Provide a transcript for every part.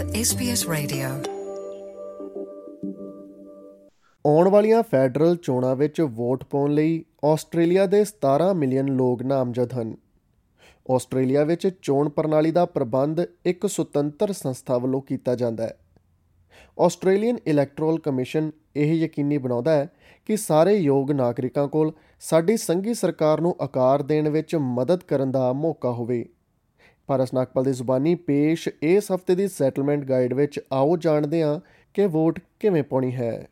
with SBS Radio. ਆਉਣ ਵਾਲੀਆਂ federal ਚੋਣਾਂ ਵਿੱਚ ਵੋਟ ਪਾਉਣ ਲਈ ਆਸਟ੍ਰੇਲੀਆ ਦੇ 17 ਮਿਲੀਅਨ ਲੋਕ ਨਾਮਜ਼ਦ ਹਨ। ਆਸਟ੍ਰੇਲੀਆ ਵਿੱਚ ਚੋਣ ਪ੍ਰਣਾਲੀ ਦਾ ਪ੍ਰਬੰਧ ਇੱਕ ਸੁਤੰਤਰ ਸੰਸਥਾ ਵੱਲੋਂ ਕੀਤਾ ਜਾਂਦਾ ਹੈ। ਆਸਟ੍ਰੇਲੀਅਨ ਇਲੈਕਟੋਰਲ ਕਮਿਸ਼ਨ ਇਹ ਯਕੀਨੀ ਬਣਾਉਂਦਾ ਹੈ ਕਿ ਸਾਰੇ ਯੋਗ ਨਾਗਰਿਕਾਂ ਕੋਲ ਸਾਡੀ ਸੰਘੀ ਸਰਕਾਰ ਨੂੰ ਆਕਾਰ ਦੇਣ ਵਿੱਚ ਮਦਦ ਕਰਨ ਦਾ ਮੌਕਾ ਹੋਵੇ। ਭਾਰਤ ਨਾਗਪਾਲ ਦੀ ਜ਼ੁਬਾਨੀ ਪੇਸ਼ ਇਸ ਹਫ਼ਤੇ ਦੀ ਸੈਟਲਮੈਂਟ ਗਾਈਡ ਵਿੱਚ ਆਓ ਜਾਣਦੇ ਹਾਂ ਕਿ ਵੋਟ ਕਿਵੇਂ ਪਾਉਣੀ ਹੈ।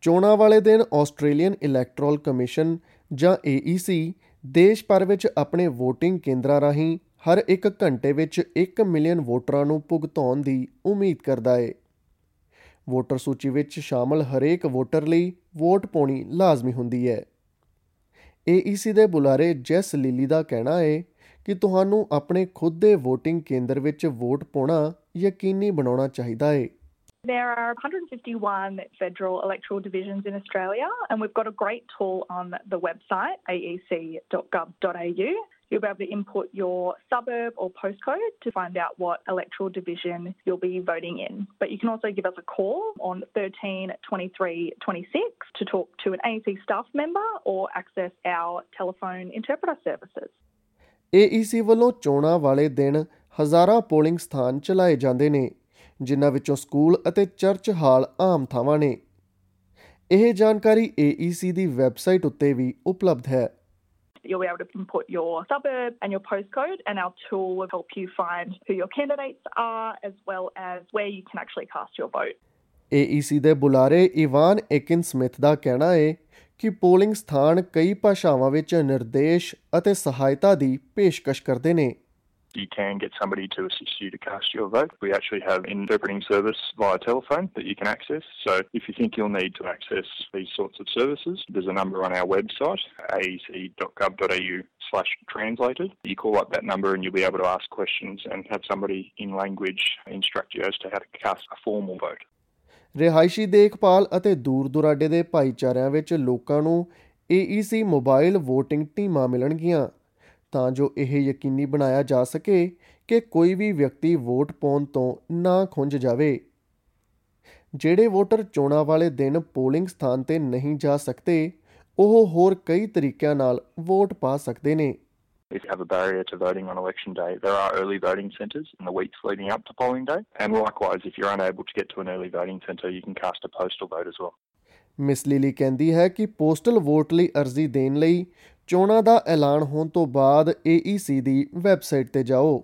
ਚੋਣਾਂ ਵਾਲੇ ਦਿਨ ਆਸਟ੍ਰੇਲੀਅਨ ਇਲੈਕਟੋਰਲ ਕਮਿਸ਼ਨ ਜਾਂ AEC ਦੇਸ਼ ਭਰ ਵਿੱਚ ਆਪਣੇ VOTING ਕੇਂਦਰਾਂ ਰਾਹੀਂ ਹਰ ਇੱਕ ਘੰਟੇ ਵਿੱਚ 1 ਮਿਲੀਅਨ ਵੋਟਰਾਂ ਨੂੰ ਭੁਗਤਾਉਣ ਦੀ ਉਮੀਦ ਕਰਦਾ ਹੈ। ਵੋਟਰ ਸੂਚੀ ਵਿੱਚ ਸ਼ਾਮਲ ਹਰੇਕ ਵੋਟਰ ਲਈ ਵੋਟ ਪਾਉਣੀ ਲਾਜ਼ਮੀ ਹੁੰਦੀ ਹੈ। AEC ਦੇ ਬੁਲਾਰੇ ਜੈਸ ਲੀਲੀ ਦਾ ਕਹਿਣਾ ਹੈ ਕਿ ਤੁਹਾਨੂੰ ਆਪਣੇ ਖੁਦ ਦੇ VOTING ਕੇਂਦਰ ਵਿੱਚ ਵੋਟ ਪਾਉਣਾ ਯਕੀਨੀ ਬਣਾਉਣਾ ਚਾਹੀਦਾ ਹੈ। There are 151 federal electoral divisions in Australia, and we've got a great tool on the website, aec.gov.au. You'll be able to input your suburb or postcode to find out what electoral division you'll be voting in. But you can also give us a call on 13 23 26 to talk to an AEC staff member or access our telephone interpreter services. AEC ਵੱਲੋਂ ਚੋਣਾਂ ਵਾਲੇ ਦਿਨ ਹਜ਼ਾਰਾਂ polling ਸਥਾਨ ਚਲਾਏ ਜਾਂਦੇ ਨੇ ਜਿਨ੍ਹਾਂ ਵਿੱਚੋਂ ਸਕੂਲ ਅਤੇ ਚਰਚ ਹਾਲ ਆਮ ਥਾਵਾਂ ਨੇ ਇਹ ਜਾਣਕਾਰੀ AEC ਦੀ ਵੈਬਸਾਈਟ ਉੱਤੇ ਵੀ ਉਪਲਬਧ ਹੈ You'll be able to input your suburb and your postcode, and our tool will help you find who your candidates are as well as where you can actually cast your vote. AEC ਦੇ ਬੁਲਾਰੇ Ivan ਏਕਿਨ Smith ਦਾ ਕਹਿਣਾ ਹੈ ਕਿ polling ਸਥਾਨ ਕਈ ਭਾਸ਼ਾਵਾਂ ਵਿੱਚ ਨਿਰਦੇਸ਼ ਅਤੇ ਸਹਾਇਤਾ ਦੀ ਪੇਸ਼ਕਸ਼ ਕਰਦੇ ਨੇ you can get somebody to assist you to cast your vote. We actually have an interpreting service via telephone that you can access. So if you think you'll need to access these sorts of services, there's a number on our website, aec.gov.au slash translated. You call up that number and you'll be able to ask questions and have somebody in language instruct you as to how to cast a formal vote. ਰਿਹਾਇਸ਼ੀ ਦੇਖਭਾਲ ਅਤੇ ਦੂਰ ਦੁਰਾਡੇ ਦੇ ਭਾਈਚਾਰਿਆਂ ਵਿੱਚ ਲੋਕਾਂ ਨੂੰ AEC ਮੋਬਾਈਲ VOTING ਟੀਮਾਂ ਮਿਲਣਗੀਆਂ ਤਾਂ ਜੋ ਇਹ ਯਕੀਨੀ ਬਣਾਇਆ ਜਾ ਸਕੇ ਕਿ ਕੋਈ ਵੀ ਵਿਅਕਤੀ ਵੋਟ ਪਾਉਣ ਤੋਂ ਨਾ ਖੁੰਝ ਜਾਵੇ ਜਿਹੜੇ ਵੋਟਰ ਚੋਣਾਂ ਵਾਲੇ ਦਿਨ ਪੋਲਿੰਗ ਸਥਾਨ ਤੇ ਨਹੀਂ ਜਾ ਸਕਦੇ ਉਹ ਹੋਰ ਕਈ ਤਰੀਕਿਆਂ ਨਾਲ ਵੋਟ ਪਾ ਸਕਦੇ ਨੇ If you have a barrier to voting on election day, there are early voting centres in the weeks leading up to polling day. And likewise, if you're unable to get to an early voting centre, you can cast a postal vote as well. Miss Lily ਕਹਿੰਦੀ ਹੈ ਕਿ postal vote ਲਈ ਅਰਜ਼ੀ ਦੇਣ ਲਈ ਚੋਣਾਂ ਦਾ ਐਲਾਨ ਹੋਣ ਤੋਂ ਬਾਅਦ AEC ਦੀ ਵੈਬਸਾਈਟ ਤੇ ਜਾਓ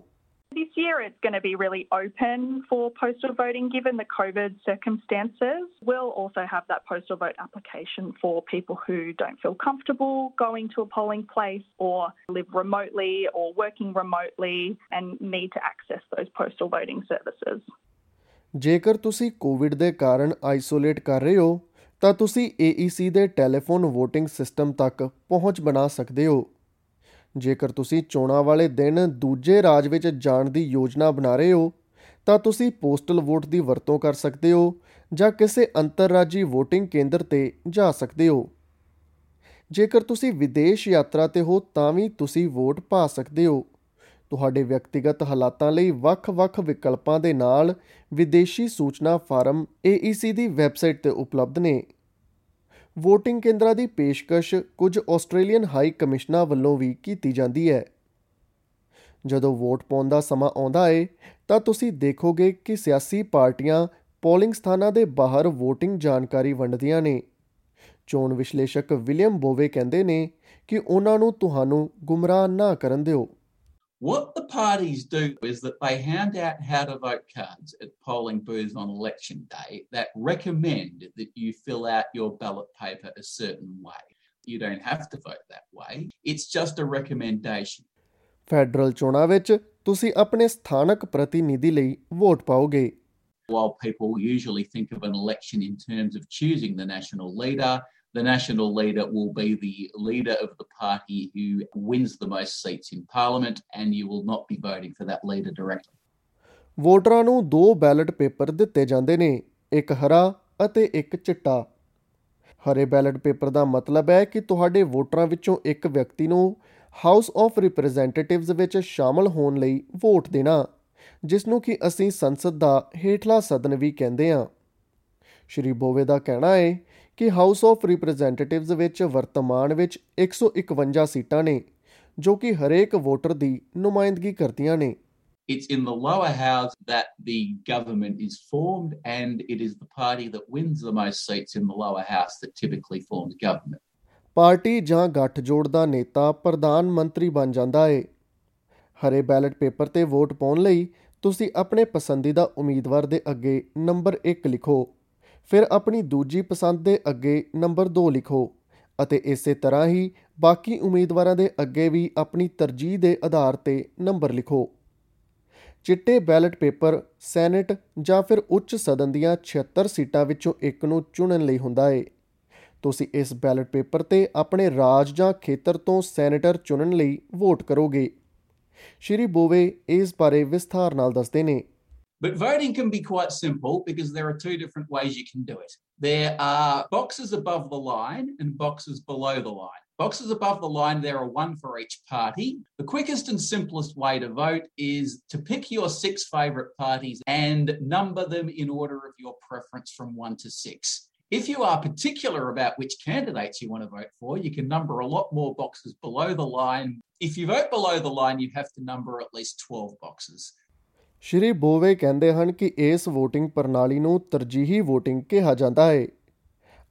This year it's going to be really open for postal voting given the COVID circumstances. We'll also have that postal vote application for people who don't feel comfortable going to a polling place or live remotely or working remotely and need to access those postal voting services. ਜੇਕਰ ਤੁਸੀਂ Covid ਦੇ ਕਾਰਨ isolate ਕਰ ਰਹੇ ਹੋ ਤਾਂ ਤੁਸੀਂ AEC ਦੇ ਟੈਲੀਫੋਨ VOTING ਸਿਸਟਮ ਤੱਕ ਪਹੁੰਚ ਬਣਾ ਸਕਦੇ ਹੋ। ਜੇਕਰ ਤੁਸੀਂ ਚੋਣਾਂ ਵਾਲੇ ਦਿਨ ਦੂਜੇ ਰਾਜ ਵਿੱਚ ਜਾਣ ਦੀ ਯੋਜਨਾ ਬਣਾ ਰਹੇ ਹੋ, ਤਾਂ ਤੁਸੀਂ ਪੋਸਟਲ ਵੋਟ ਦੀ ਵਰਤੋਂ ਕਰ ਸਕਦੇ ਹੋ ਜਾਂ ਕਿਸੇ ਅੰਤਰਰਾਜੀ VOTING ਕੇਂਦਰ ਤੇ ਜਾ ਸਕਦੇ ਹੋ। ਜੇਕਰ ਤੁਸੀਂ ਵਿਦੇਸ਼ ਯਾਤਰਾ ਤੇ ਹੋ, ਤਾਂ ਵੀ ਤੁਸੀਂ ਵੋਟ ਪਾ ਸਕਦੇ ਹੋ। ਤੁਹਾਡੇ ਵਿਅਕਤੀਗਤ ਹਾਲਾਤਾਂ ਲਈ ਵੱਖ-ਵੱਖ ਵਿਕਲਪਾਂ ਦੇ ਨਾਲ ਵਿਦੇਸ਼ੀ ਸੂਚਨਾ ਫਾਰਮ AEC ਦੀ ਵੈਬਸਾਈਟ ਤੇ ਉਪਲਬਧ ਨੇ। VOTING ਕੇਂਦਰਾਂ ਦੀ ਪੇਸ਼ਕਸ਼ ਕੁਝ ਆਸਟ੍ਰੇਲੀਅਨ ਹਾਈ ਕਮਿਸ਼ਨਾਂ ਵੱਲੋਂ ਵੀ ਕੀਤੀ ਜਾਂਦੀ ਹੈ। ਜਦੋਂ ਵੋਟ ਪਾਉਣ ਦਾ ਸਮਾਂ ਆਉਂਦਾ ਹੈ ਤਾਂ ਤੁਸੀਂ ਦੇਖੋਗੇ ਕਿ ਸਿਆਸੀ ਪਾਰਟੀਆਂ ਪੋਲਿੰਗ ਸਥਾਨਾਂ ਦੇ ਬਾਹਰ VOTING ਜਾਣਕਾਰੀ ਵੰਡਦੀਆਂ ਨੇ। ਚੋਣ ਵਿਸ਼ਲੇਸ਼ਕ ਵਿਲੀਅਮ ਬੋਵੇ ਕਹਿੰਦੇ ਨੇ ਕਿ ਉਹਨਾਂ ਨੂੰ ਤੁਹਾਨੂੰ ਗੁੰਮਰਾਹ ਨਾ ਕਰਨ ਦਿਓ। What the parties do is that they hand out how to vote cards at polling booths on election day that recommend that you fill out your ballot paper a certain way. You don't have to vote that way. It's just a recommendation. Federal ਚੋਣਾਂ ਵਿੱਚ ਤੁਸੀਂ ਆਪਣੇ ਸਥਾਨਕ ਪ੍ਰਤੀਨਿਧੀ ਲਈ vote ਪਾਓਗੇ While people usually think of an election in terms of choosing the national leader, the national leader will be the leader of the party who wins the most seats in parliament, and you will not be voting for that leader directly. ਵੋਟਰਾਂ ਨੂੰ ਦੋ ballot paper ਦਿੱਤੇ ਜਾਂਦੇ ਨੇ ਇੱਕ ਹਰਾ ਅਤੇ ਇੱਕ ਚਿੱਟਾ ਹਰੇ ਬੈਲਟ ਪੇਪਰ ਦਾ ਮਤਲਬ ਹੈ ਕਿ ਤੁਹਾਡੇ ਵੋਟਰਾਂ ਵਿੱਚੋਂ ਇੱਕ ਵਿਅਕਤੀ ਨੂੰ ਹਾਊਸ ਆਫ ਰਿਪਰੈਜ਼ੈਂਟੇਟਿਵਸ ਵਿੱਚ ਸ਼ਾਮਲ ਹੋਣ ਲਈ ਵੋਟ ਦੇਣਾ ਜਿਸ ਨੂੰ ਕਿ ਅਸੀਂ ਸੰਸਦ ਦਾ ਹੇਠਲਾ ਸਦਨ ਵੀ ਕਹਿੰਦੇ ਹਾਂ ਸ਼੍ਰੀ ਬੋਵੇ ਦਾ ਕਹਿਣਾ ਹੈ ਕਿ ਹਾਊਸ ਆਫ ਰਿਪਰੈਜ਼ੈਂਟੇਟਿਵਸ ਵਿੱਚ ਵਰਤਮਾਨ ਵਿੱਚ 151 ਸੀਟਾਂ ਨੇ ਜੋ ਕਿ ਹਰੇਕ ਵੋਟਰ ਦੀ ਨੁਮਾਇੰਦਗੀ ਕਰਦੀਆਂ ਨੇ It's in the lower house that the government is formed, and it is the party that wins the most seats in the lower house that typically forms government. Party ਜਾਂ ਗੱਠਜੋੜ ਦਾ ਨੇਤਾ ਪ੍ਰਧਾਨ ਮੰਤਰੀ ਬਣ ਜਾਂਦਾ ਹੈ ਹਰੇ ਬੈਲਟ ਪੇਪਰ ਤੇ ਵੋਟ ਪਾਉਣ ਲਈ ਤੁਸੀਂ ਆਪਣੇ ਪਸੰਦੀਦਾ ਉਮੀਦਵਾਰ ਦੇ ਅੱਗੇ ਨੰਬਰ 1 ਲਿਖੋ ਫਿਰ ਆਪਣੀ ਦੂਜੀ ਪਸੰਦ ਦੇ ਅੱਗੇ ਨੰਬਰ 2 ਲਿਖੋ ਅਤੇ ਇਸੇ ਤਰ੍ਹਾਂ ਹੀ ਬਾਕੀ ਉਮੀਦਵਾਰਾਂ ਦੇ ਅੱਗੇ ਵੀ ਆਪਣੀ ਤਰਜੀਹ ਦੇ ਆਧਾਰ ਤੇ ਨੰਬਰ ਲਿਖੋ। ਚਿੱਟੇ ਬੈਲਟ ਪੇਪਰ, ਸੈਨੇਟ ਜਾਂ ਫਿਰ ਉੱਚ ਸਦਨ ਦੀਆਂ 76 ਸੀਟਾਂ ਵਿੱਚੋਂ ਇੱਕ ਨੂੰ ਚੁਣਨ ਲਈ ਹੁੰਦਾ ਹੈ ਤੁਸੀਂ ਇਸ ਬੈਲਟ ਪੇਪਰ ਤੇ ਆਪਣੇ ਰਾਜ ਜਾਂ ਖੇਤਰ ਤੋਂ ਸੈਨੇਟਰ ਚੁਣਨ ਲਈ ਵੋਟ ਕਰੋਗੇ। ਸ਼੍ਰੀ ਬੋਵੇ ਇਸ ਬਾਰੇ ਵਿਸਥਾਰ ਨਾਲ ਦੱਸਦੇ ਨੇ। But voting can be quite simple because there are two different ways you can do it. There are boxes above the line and boxes below the line. Boxes above the line, there are one for each party. The quickest and simplest way to vote is to pick your six favourite parties and number them in order of your preference from one to six. If you are particular about which candidates you want to vote for, you can number a lot more boxes below the line. If you vote below the line, you have to number at least 12 boxes. ਸ਼੍ਰੀ ਬੋਵੇ ਕਹਿੰਦੇ ਹਨ ਕਿ ਇਸ VOTING ਪ੍ਰਣਾਲੀ ਨੂੰ ਤਰਜੀਹੀ VOTING ਕਿਹਾ ਜਾਂਦਾ ਹੈ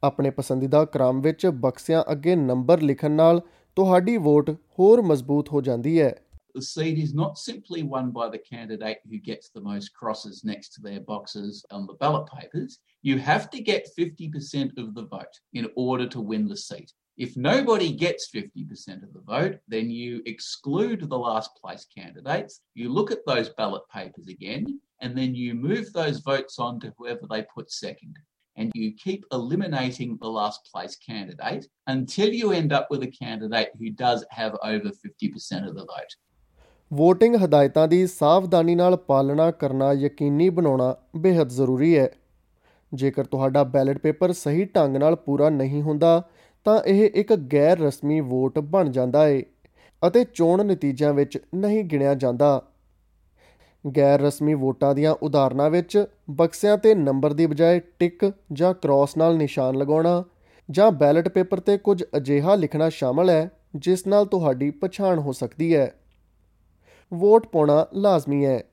ਆਪਣੇ ਪਸੰਦੀਦਾ ਕ੍ਰਮ ਵਿੱਚ ਬਕਸਿਆਂ ਅੱਗੇ ਨੰਬਰ ਲਿਖਣ ਨਾਲ ਤੁਹਾਡੀ ਵੋਟ ਹੋਰ ਮਜ਼ਬੂਤ ਹੋ ਜਾਂਦੀ ਹੈ The seat is not simply won by the candidate who gets the most crosses next to their boxes on the ballot papers. You have to get 50% of the vote in order to win the seat. If nobody gets 50% of the vote, then you exclude the last place candidates. You look at those ballot papers again, and then you move those votes on to whoever they put second. And you keep eliminating the last place candidate until you end up with a candidate who does have over 50% of the vote. VOTING ਹਦਾਇਤਾਂ ਦੀ ਸਾਵਧਾਨੀ ਨਾਲ ਪਾਲਣਾ ਕਰਨਾ ਯਕੀਨੀ ਬਣਾਉਣਾ ਬੇहद ਜ਼ਰੂਰੀ ਹੈ ਜੇਕਰ ਤੁਹਾਡਾ ਬੈਲਟ ਪੇਪਰ ਸਹੀ ਢੰਗ ਨਾਲ ਪੂਰਾ ਨਹੀਂ ਹੁੰਦਾ ਤਾਂ ਇਹ ਇੱਕ ਗੈਰ ਰਸਮੀ ਵੋਟ ਬਣ ਜਾਂਦਾ ਹੈ ਅਤੇ ਚੋਣ ਨਤੀਜਿਆਂ ਵਿੱਚ ਨਹੀਂ ਗਿਣਿਆ ਜਾਂਦਾ। ਗੈਰ ਰਸਮੀ ਵੋਟਾਂ ਦੀਆਂ ਉਦਾਹਰਨਾਂ ਵਿੱਚ ਬਕਸਿਆਂ ਤੇ ਨੰਬਰ ਦੀ ਬਜਾਏ ਟਿਕ ਜਾਂ ਕ੍ਰਾਸ ਨਾਲ ਨਿਸ਼ਾਨ ਲਗਾਉਣਾ ਜਾਂ ਬੈਲਟ ਪੇਪਰ ਤੇ ਕੁਝ ਅਜਿਹਾ ਲਿਖਣਾ ਸ਼ਾਮਲ ਹੈ, ਜਿਸ ਨਾਲ ਤੁਹਾਡੀ ਪਛਾਣ ਹੋ ਸਕਦੀ ਹੈ। ਵੋਟ ਪਾਉਣਾ ਲਾਜ਼ਮੀ ਹੈ।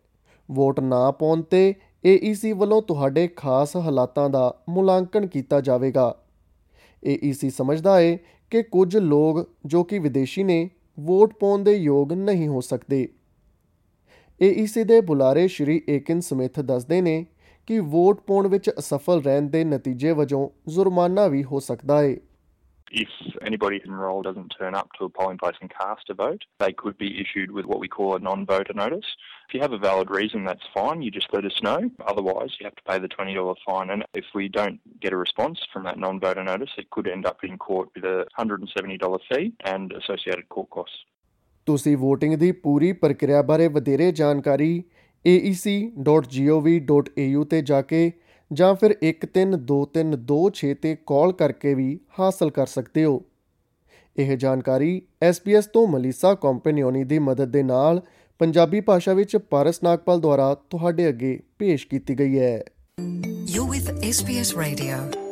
ਵੋਟ ਨਾ ਪਾਉਣ ਤੇ AEC ਵੱਲੋਂ ਤੁਹਾਡੇ ਖਾਸ ਹਾਲਾਤਾਂ ਦਾ ਮੁਲਾਂਕਣ ਕੀਤਾ ਜਾਵੇਗਾ। AEC ਸਮਝਦਾ ਹੈ ਕਿ ਕੁਝ ਲੋਕ ਜੋ ਕਿ ਵਿਦੇਸ਼ੀ ਨੇ ਵੋਟ ਪਾਉਣ ਦੇ ਯੋਗ ਨਹੀਂ ਹੋ ਸਕਦੇ। AEC ਦੇ ਬੁਲਾਰੇ ਸ਼੍ਰੀ ਏਕਿਨ ਸਮਿਥ ਦੱਸਦੇ ਨੇ ਕਿ ਵੋਟ ਪਾਉਣ ਵਿੱਚ ਅਸਫਲ ਰਹਿਣ ਦੇ ਨਤੀਜੇ ਵਜੋਂ ਜੁਰਮਾਨਾ ਵੀ ਹੋ ਸਕਦਾ ਹੈ If anybody enrolled doesn't turn up to a polling place and cast a vote, they could be issued with what we call a non-voter notice. If you have a valid reason, that's fine. You just let us know. Otherwise, you have to pay the $20 fine. And if we don't get a response from that non-voter notice, it could end up in court with a $170 fee and associated court costs. ਤੁਸੀਂ VOTING ਦੀ ਪੂਰੀ ਪ੍ਰਕਿਰਿਆ ਬਾਰੇ ਵਧੇਰੇ ਜਾਣਕਾਰੀ aec.gov.au ਤੇ ਜਾ ਕੇ ਜਾਂ ਫਿਰ 132326 ਤੇ ਕਾਲ ਕਰਕੇ ਵੀ ਹਾਸਲ ਕਰ ਸਕਦੇ ਹੋ ਇਹ ਜਾਣਕਾਰੀ SBS ਤੋਂ ਮਲੀਸਾ ਕੰਪਨੀਓਨੀ ਦੀ ਮਦਦ ਦੇ ਨਾਲ ਪੰਜਾਬੀ ਭਾਸ਼ਾ ਵਿੱਚ ਪਾਰਸ ਨਾਗਪਾਲ ਦੁਆਰਾ ਤੁਹਾਡੇ ਅੱਗੇ ਪੇਸ਼ ਕੀਤੀ ਗਈ ਹੈ You're with SBS Radio.